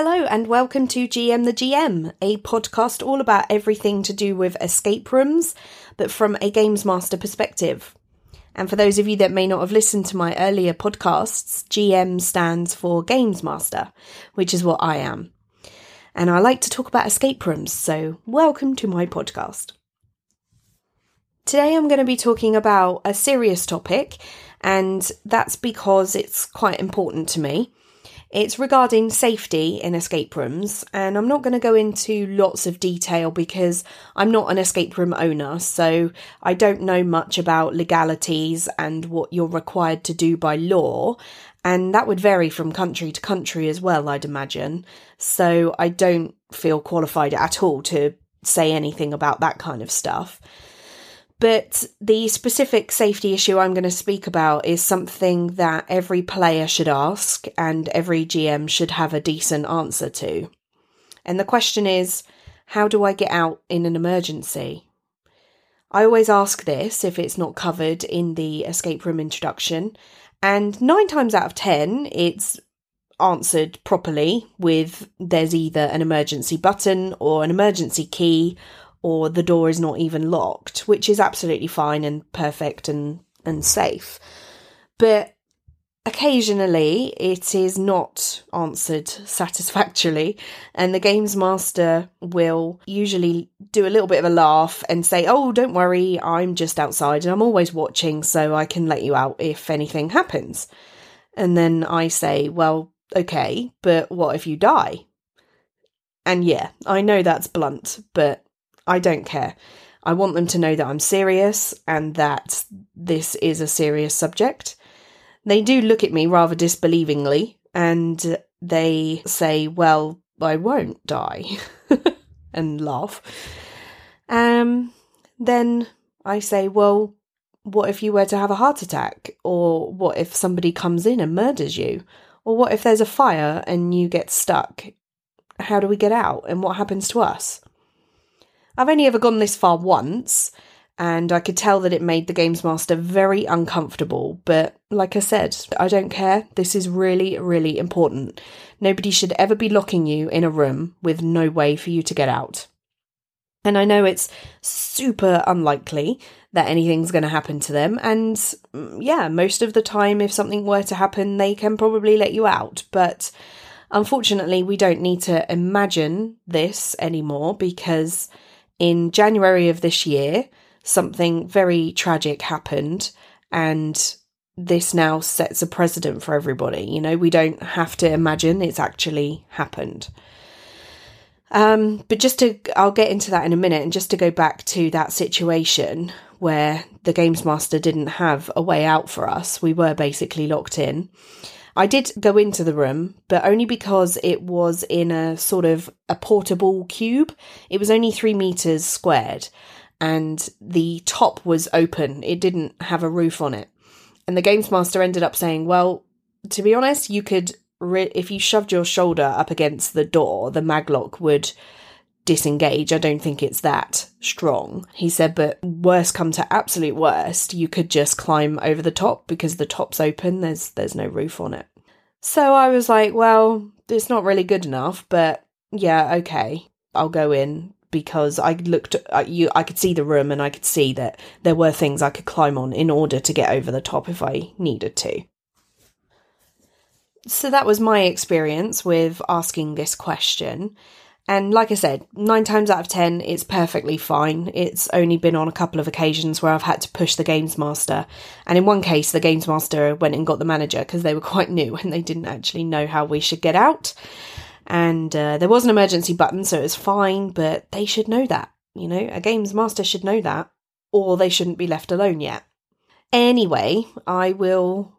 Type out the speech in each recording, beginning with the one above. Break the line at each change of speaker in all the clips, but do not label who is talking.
Hello, and welcome to GM the GM, a podcast all about everything to do with escape rooms, but from a Games Master perspective. And for those of you that may not have listened to my earlier podcasts, GM stands for Games Master, which is what I am. And I like to talk about escape rooms, so welcome to my podcast. Today I'm going to be talking about a serious topic, and that's because it's quite important to me. It's regarding safety in escape rooms, and I'm not going to go into lots of detail because I'm not an escape room owner, so I don't know much about legalities and what you're required to do by law, and that would vary from country to country as well, I'd imagine. So I don't feel qualified at all to say anything about that kind of stuff. But the specific safety issue I'm going to speak about is something that every player should ask and every GM should have a decent answer to. And the question is how do I get out in an emergency? I always ask this if it's not covered in the escape room introduction, and nine times out of ten, it's answered properly with there's either an emergency button or an emergency key or the door is not even locked, which is absolutely fine and perfect and, and safe. But occasionally it is not answered satisfactorily, and the games master will usually do a little bit of a laugh and say, Oh, don't worry, I'm just outside and I'm always watching, so I can let you out if anything happens. And then I say, Well, okay, but what if you die? And yeah, I know that's blunt, but I don't care. I want them to know that I'm serious and that this is a serious subject. They do look at me rather disbelievingly and they say, Well, I won't die, and laugh. Um, then I say, Well, what if you were to have a heart attack? Or what if somebody comes in and murders you? Or what if there's a fire and you get stuck? How do we get out? And what happens to us? I've only ever gone this far once, and I could tell that it made the Games Master very uncomfortable. But like I said, I don't care. This is really, really important. Nobody should ever be locking you in a room with no way for you to get out. And I know it's super unlikely that anything's going to happen to them. And mm, yeah, most of the time, if something were to happen, they can probably let you out. But unfortunately, we don't need to imagine this anymore because in January of this year, something very tragic happened, and this now sets a precedent for everybody. You know, we don't have to imagine it's actually happened. Um, but just to, I'll get into that in a minute, and just to go back to that situation where the Games Master didn't have a way out for us, we were basically locked in. I did go into the room, but only because it was in a sort of a portable cube. It was only three meters squared, and the top was open. It didn't have a roof on it. And the games master ended up saying, "Well, to be honest, you could re- if you shoved your shoulder up against the door, the maglock would." Disengage. I don't think it's that strong. He said, but worst come to absolute worst, you could just climb over the top because the top's open. There's there's no roof on it. So I was like, well, it's not really good enough, but yeah, okay, I'll go in because I looked at you. I could see the room and I could see that there were things I could climb on in order to get over the top if I needed to. So that was my experience with asking this question. And like I said, nine times out of ten, it's perfectly fine. It's only been on a couple of occasions where I've had to push the games master. And in one case, the games master went and got the manager because they were quite new and they didn't actually know how we should get out. And uh, there was an emergency button, so it was fine, but they should know that. You know, a games master should know that, or they shouldn't be left alone yet. Anyway, I will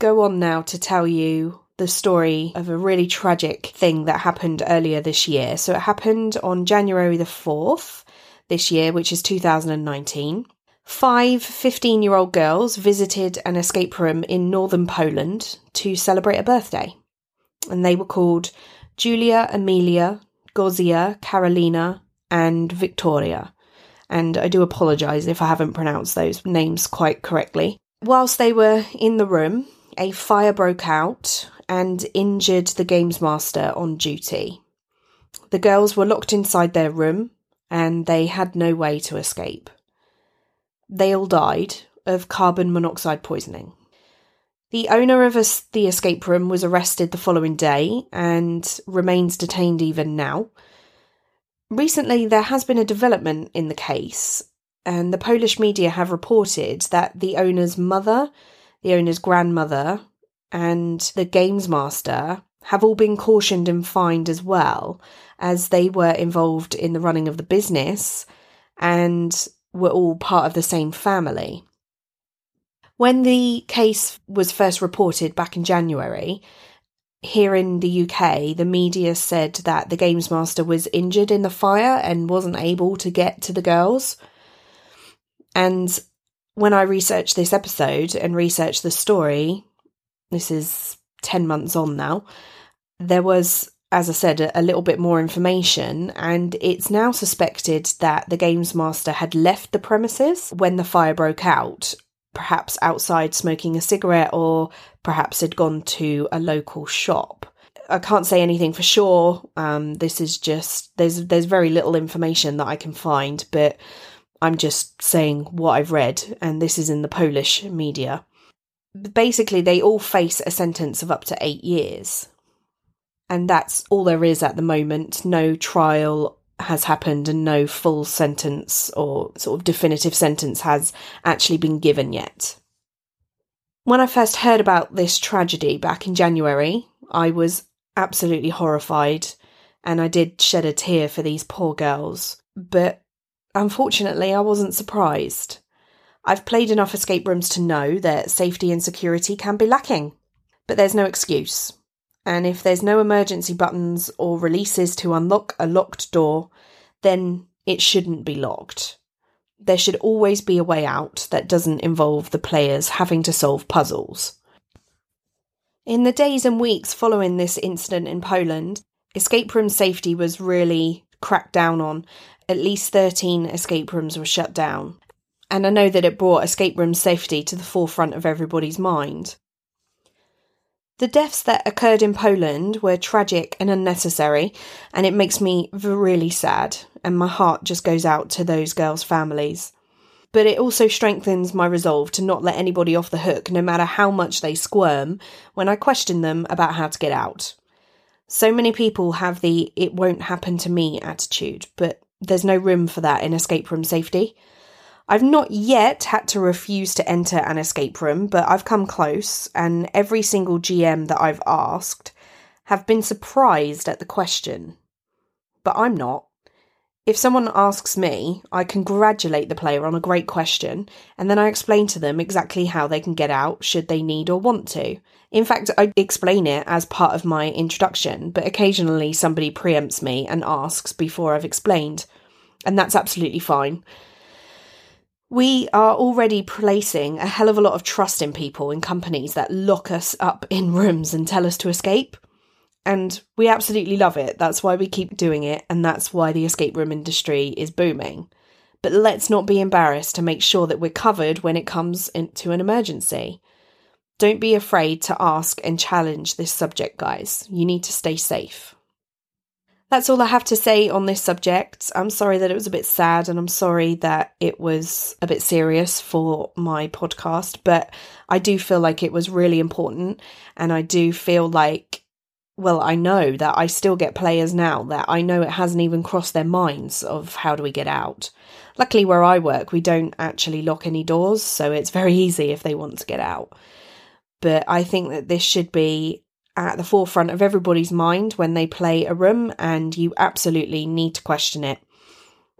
go on now to tell you the story of a really tragic thing that happened earlier this year. So it happened on January the 4th this year, which is 2019. Five 15 year old girls visited an escape room in northern Poland to celebrate a birthday. And they were called Julia, Amelia, Gozia, Carolina, and Victoria. And I do apologise if I haven't pronounced those names quite correctly. Whilst they were in the room, a fire broke out and injured the games master on duty. The girls were locked inside their room and they had no way to escape. They all died of carbon monoxide poisoning. The owner of the escape room was arrested the following day and remains detained even now. Recently, there has been a development in the case, and the Polish media have reported that the owner's mother, the owner's grandmother, and the games master have all been cautioned and fined as well, as they were involved in the running of the business and were all part of the same family. When the case was first reported back in January, here in the UK, the media said that the games master was injured in the fire and wasn't able to get to the girls. And when I researched this episode and researched the story, this is 10 months on now, there was, as I said, a, a little bit more information, and it's now suspected that the games master had left the premises when the fire broke out perhaps outside smoking a cigarette or perhaps had gone to a local shop. I can't say anything for sure. Um, this is just there's there's very little information that I can find, but I'm just saying what I've read, and this is in the Polish media. Basically, they all face a sentence of up to eight years, and that's all there is at the moment. No trial has happened and no full sentence or sort of definitive sentence has actually been given yet. When I first heard about this tragedy back in January, I was absolutely horrified and I did shed a tear for these poor girls. But unfortunately, I wasn't surprised. I've played enough escape rooms to know that safety and security can be lacking. But there's no excuse. And if there's no emergency buttons or releases to unlock a locked door, then it shouldn't be locked. There should always be a way out that doesn't involve the players having to solve puzzles. In the days and weeks following this incident in Poland, escape room safety was really cracked down on. At least 13 escape rooms were shut down. And I know that it brought escape room safety to the forefront of everybody's mind. The deaths that occurred in Poland were tragic and unnecessary, and it makes me really sad, and my heart just goes out to those girls' families. But it also strengthens my resolve to not let anybody off the hook, no matter how much they squirm, when I question them about how to get out. So many people have the it won't happen to me attitude, but there's no room for that in escape room safety. I've not yet had to refuse to enter an escape room, but I've come close, and every single GM that I've asked have been surprised at the question. But I'm not. If someone asks me, I congratulate the player on a great question, and then I explain to them exactly how they can get out should they need or want to. In fact, I explain it as part of my introduction, but occasionally somebody preempts me and asks before I've explained, and that's absolutely fine we are already placing a hell of a lot of trust in people in companies that lock us up in rooms and tell us to escape. And we absolutely love it. That's why we keep doing it, and that's why the escape room industry is booming. But let's not be embarrassed to make sure that we're covered when it comes into an emergency. Don't be afraid to ask and challenge this subject, guys. You need to stay safe. That's all I have to say on this subject. I'm sorry that it was a bit sad and I'm sorry that it was a bit serious for my podcast, but I do feel like it was really important and I do feel like well, I know that I still get players now that I know it hasn't even crossed their minds of how do we get out. Luckily, where I work, we don't actually lock any doors, so it's very easy if they want to get out. But I think that this should be at the forefront of everybody's mind when they play a room, and you absolutely need to question it.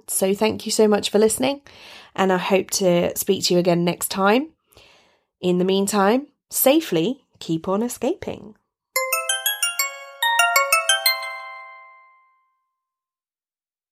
So, thank you so much for listening, and I hope to speak to you again next time. In the meantime, safely keep on escaping.